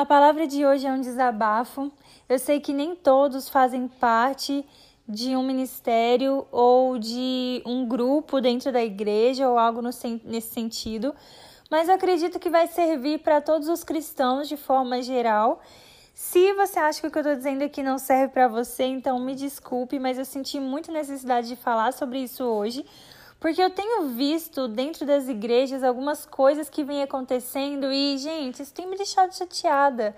A palavra de hoje é um desabafo. Eu sei que nem todos fazem parte de um ministério ou de um grupo dentro da igreja ou algo no, nesse sentido, mas eu acredito que vai servir para todos os cristãos de forma geral. Se você acha que o que eu estou dizendo aqui não serve para você, então me desculpe, mas eu senti muita necessidade de falar sobre isso hoje, porque eu tenho visto dentro das igrejas algumas coisas que vêm acontecendo e, gente, isso tem me deixado chateada.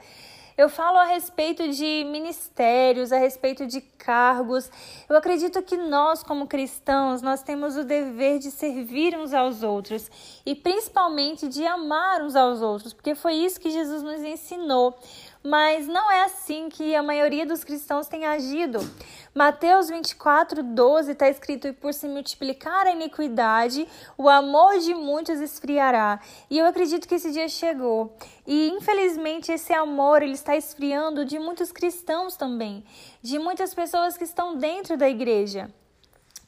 Eu falo a respeito de ministérios, a respeito de cargos. Eu acredito que nós, como cristãos, nós temos o dever de servir uns aos outros e principalmente de amar uns aos outros, porque foi isso que Jesus nos ensinou mas não é assim que a maioria dos cristãos tem agido. Mateus 24, 12 está escrito: E por se multiplicar a iniquidade, o amor de muitos esfriará. E eu acredito que esse dia chegou. E infelizmente esse amor ele está esfriando de muitos cristãos também, de muitas pessoas que estão dentro da igreja.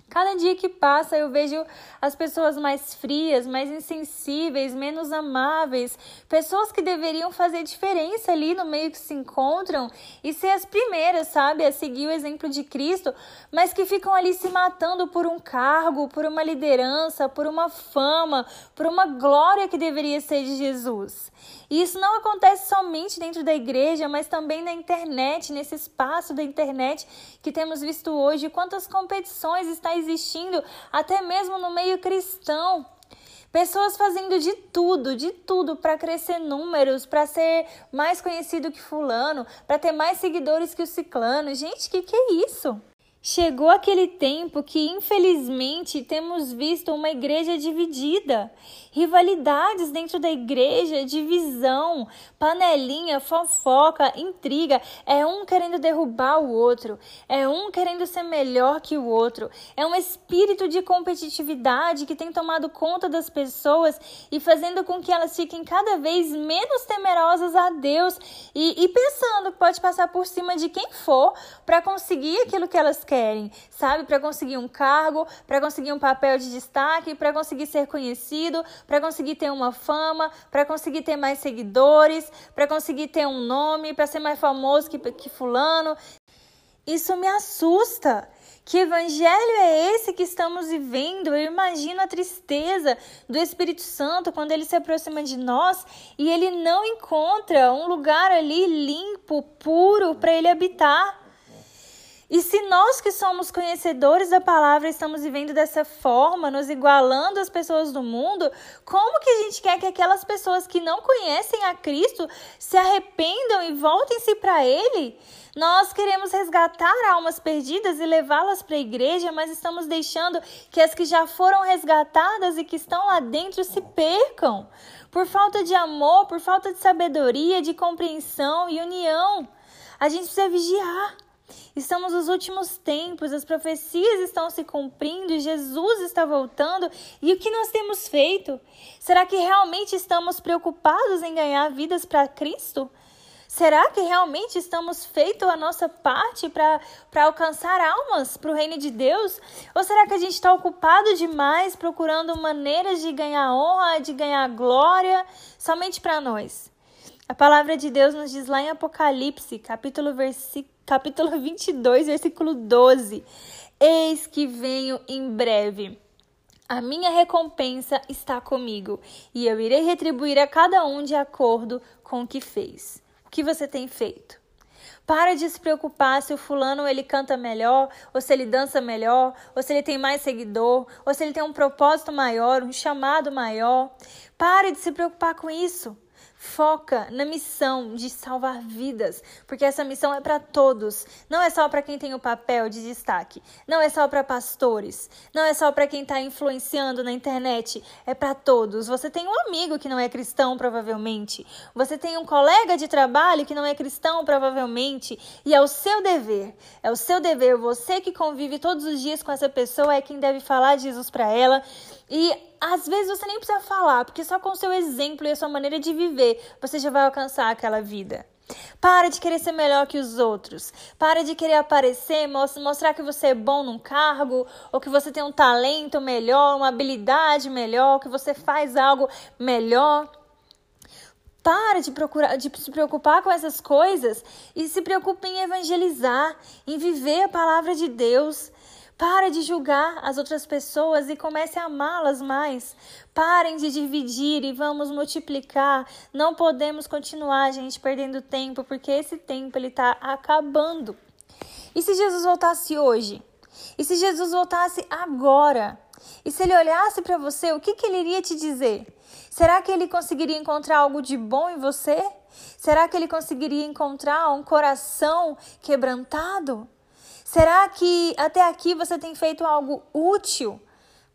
Cada dia que passa eu vejo as pessoas mais frias, mais insensíveis, menos amáveis, pessoas que deveriam fazer diferença ali no meio que se encontram e ser as primeiras, sabe, a seguir o exemplo de Cristo, mas que ficam ali se matando por um cargo, por uma liderança, por uma fama, por uma glória que deveria ser de Jesus. E isso não acontece somente dentro da igreja, mas também na internet, nesse espaço da internet que temos visto hoje, quantas competições está existindo até mesmo no meio cristão. Pessoas fazendo de tudo, de tudo para crescer números, para ser mais conhecido que fulano, para ter mais seguidores que o ciclano. Gente, que que é isso? Chegou aquele tempo que, infelizmente, temos visto uma igreja dividida, rivalidades dentro da igreja, divisão, panelinha, fofoca, intriga. É um querendo derrubar o outro, é um querendo ser melhor que o outro. É um espírito de competitividade que tem tomado conta das pessoas e fazendo com que elas fiquem cada vez menos temerosas a Deus e, e pensando que pode passar por cima de quem for para conseguir aquilo que elas querem querem, sabe? Para conseguir um cargo, para conseguir um papel de destaque, para conseguir ser conhecido, para conseguir ter uma fama, para conseguir ter mais seguidores, para conseguir ter um nome, para ser mais famoso que, que Fulano. Isso me assusta. Que evangelho é esse que estamos vivendo? Eu imagino a tristeza do Espírito Santo quando ele se aproxima de nós e ele não encontra um lugar ali limpo, puro para ele habitar. E se nós que somos conhecedores da palavra estamos vivendo dessa forma, nos igualando às pessoas do mundo, como que a gente quer que aquelas pessoas que não conhecem a Cristo se arrependam e voltem-se para Ele? Nós queremos resgatar almas perdidas e levá-las para a igreja, mas estamos deixando que as que já foram resgatadas e que estão lá dentro se percam. Por falta de amor, por falta de sabedoria, de compreensão e união. A gente precisa vigiar. Estamos nos últimos tempos, as profecias estão se cumprindo e Jesus está voltando. E o que nós temos feito? Será que realmente estamos preocupados em ganhar vidas para Cristo? Será que realmente estamos feito a nossa parte para alcançar almas para o reino de Deus? Ou será que a gente está ocupado demais procurando maneiras de ganhar honra, de ganhar glória somente para nós? A palavra de Deus nos diz lá em Apocalipse, capítulo, versi... capítulo 22, versículo 12: Eis que venho em breve. A minha recompensa está comigo, e eu irei retribuir a cada um de acordo com o que fez. O que você tem feito? Para de se preocupar se o fulano ele canta melhor, ou se ele dança melhor, ou se ele tem mais seguidor, ou se ele tem um propósito maior, um chamado maior. Pare de se preocupar com isso. Foca na missão de salvar vidas, porque essa missão é para todos. Não é só para quem tem o papel de destaque. Não é só para pastores. Não é só para quem está influenciando na internet. É para todos. Você tem um amigo que não é cristão, provavelmente. Você tem um colega de trabalho que não é cristão, provavelmente. E é o seu dever. É o seu dever. Você que convive todos os dias com essa pessoa é quem deve falar Jesus para ela. E às vezes você nem precisa falar, porque só com o seu exemplo e a sua maneira de viver você já vai alcançar aquela vida. Para de querer ser melhor que os outros. Para de querer aparecer, mostrar que você é bom num cargo, ou que você tem um talento melhor, uma habilidade melhor, que você faz algo melhor. Para de procurar, de se preocupar com essas coisas e se preocupe em evangelizar, em viver a palavra de Deus. Para de julgar as outras pessoas e comece a amá-las mais. Parem de dividir e vamos multiplicar. Não podemos continuar, gente, perdendo tempo, porque esse tempo ele está acabando. E se Jesus voltasse hoje? E se Jesus voltasse agora? E se ele olhasse para você, o que, que ele iria te dizer? Será que ele conseguiria encontrar algo de bom em você? Será que ele conseguiria encontrar um coração quebrantado? Será que até aqui você tem feito algo útil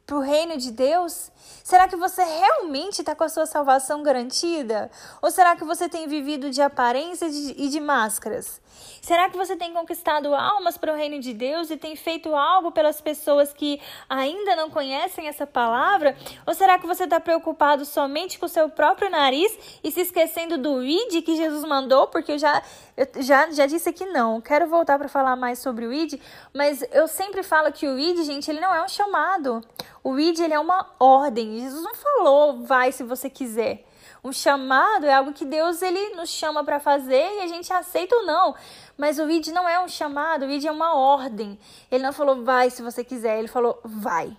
para o reino de Deus? Será que você realmente está com a sua salvação garantida? Ou será que você tem vivido de aparência e de máscaras? Será que você tem conquistado almas para o reino de Deus e tem feito algo pelas pessoas que ainda não conhecem essa palavra? Ou será que você está preocupado somente com o seu próprio nariz e se esquecendo do id que Jesus mandou? Porque eu já, eu já, já disse que não. Quero voltar para falar mais sobre o id, mas eu sempre falo que o id, gente, ele não é um chamado. O id ele é uma ordem. Jesus não falou vai se você quiser. Um chamado é algo que Deus ele nos chama para fazer e a gente aceita ou não. Mas o ID não é um chamado, o ID é uma ordem. Ele não falou vai se você quiser, ele falou vai.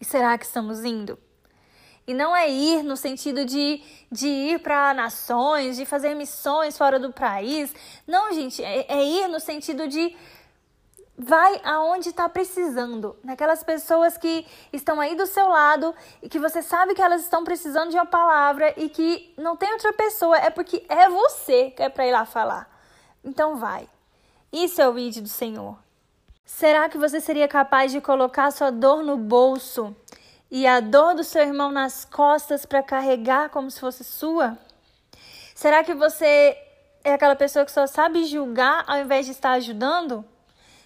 E será que estamos indo? E não é ir no sentido de, de ir para nações, de fazer missões fora do país. Não, gente, é, é ir no sentido de vai aonde está precisando, naquelas pessoas que estão aí do seu lado e que você sabe que elas estão precisando de uma palavra e que não tem outra pessoa, é porque é você que é para ir lá falar. Então vai. Isso é o id do Senhor. Será que você seria capaz de colocar sua dor no bolso e a dor do seu irmão nas costas para carregar como se fosse sua? Será que você é aquela pessoa que só sabe julgar ao invés de estar ajudando?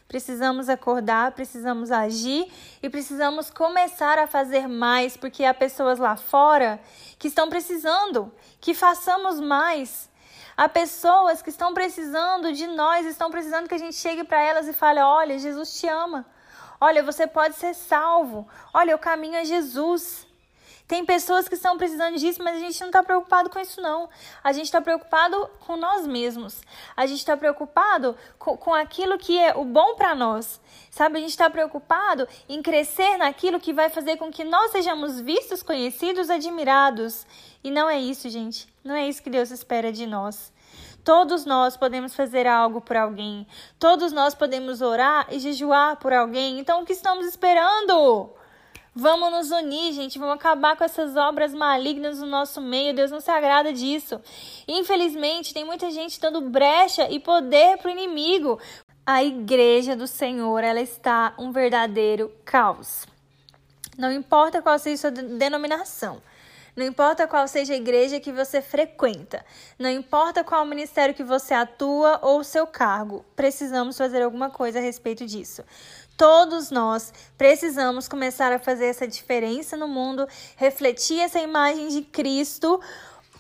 Precisamos acordar, precisamos agir e precisamos começar a fazer mais, porque há pessoas lá fora que estão precisando que façamos mais. Há pessoas que estão precisando de nós, estão precisando que a gente chegue para elas e fale: Olha, Jesus te ama. Olha, você pode ser salvo. Olha, o caminho é Jesus. Tem pessoas que estão precisando disso, mas a gente não está preocupado com isso, não. A gente está preocupado com nós mesmos. A gente está preocupado com, com aquilo que é o bom para nós. Sabe, a gente está preocupado em crescer naquilo que vai fazer com que nós sejamos vistos, conhecidos, admirados. E não é isso, gente. Não é isso que Deus espera de nós. Todos nós podemos fazer algo por alguém. Todos nós podemos orar e jejuar por alguém. Então, o que estamos esperando? Vamos nos unir, gente. Vamos acabar com essas obras malignas no nosso meio. Deus não se agrada disso. Infelizmente, tem muita gente dando brecha e poder para o inimigo. A igreja do Senhor, ela está um verdadeiro caos. Não importa qual seja a sua denominação. Não importa qual seja a igreja que você frequenta, não importa qual ministério que você atua ou seu cargo, precisamos fazer alguma coisa a respeito disso. Todos nós precisamos começar a fazer essa diferença no mundo, refletir essa imagem de Cristo.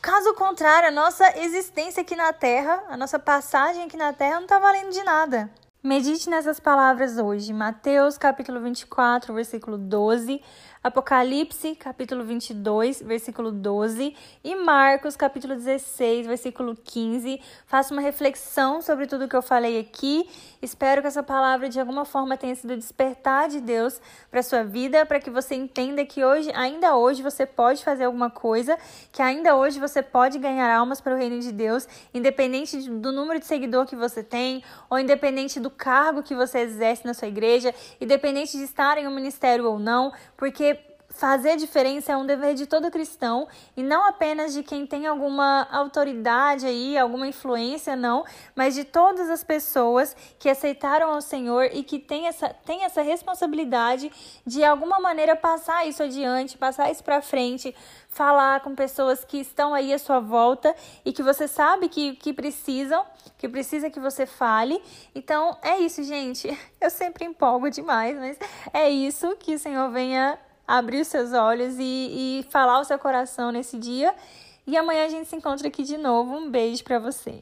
Caso contrário, a nossa existência aqui na Terra, a nossa passagem aqui na Terra não está valendo de nada. Medite nessas palavras hoje. Mateus capítulo 24, versículo 12. Apocalipse, capítulo 22, versículo 12, e Marcos, capítulo 16, versículo 15. Faça uma reflexão sobre tudo que eu falei aqui. Espero que essa palavra de alguma forma tenha sido despertar de Deus para sua vida, para que você entenda que hoje, ainda hoje, você pode fazer alguma coisa, que ainda hoje você pode ganhar almas para o reino de Deus, independente do número de seguidor que você tem, ou independente do cargo que você exerce na sua igreja, independente de estar em um ministério ou não, porque fazer diferença é um dever de todo cristão e não apenas de quem tem alguma autoridade aí, alguma influência, não, mas de todas as pessoas que aceitaram ao Senhor e que têm essa, têm essa responsabilidade de alguma maneira passar isso adiante, passar isso para frente, falar com pessoas que estão aí à sua volta e que você sabe que, que precisam, que precisa que você fale. Então é isso, gente. Eu sempre empolgo demais, mas é isso que o Senhor venha abrir os seus olhos e, e falar o seu coração nesse dia. E amanhã a gente se encontra aqui de novo. Um beijo para você.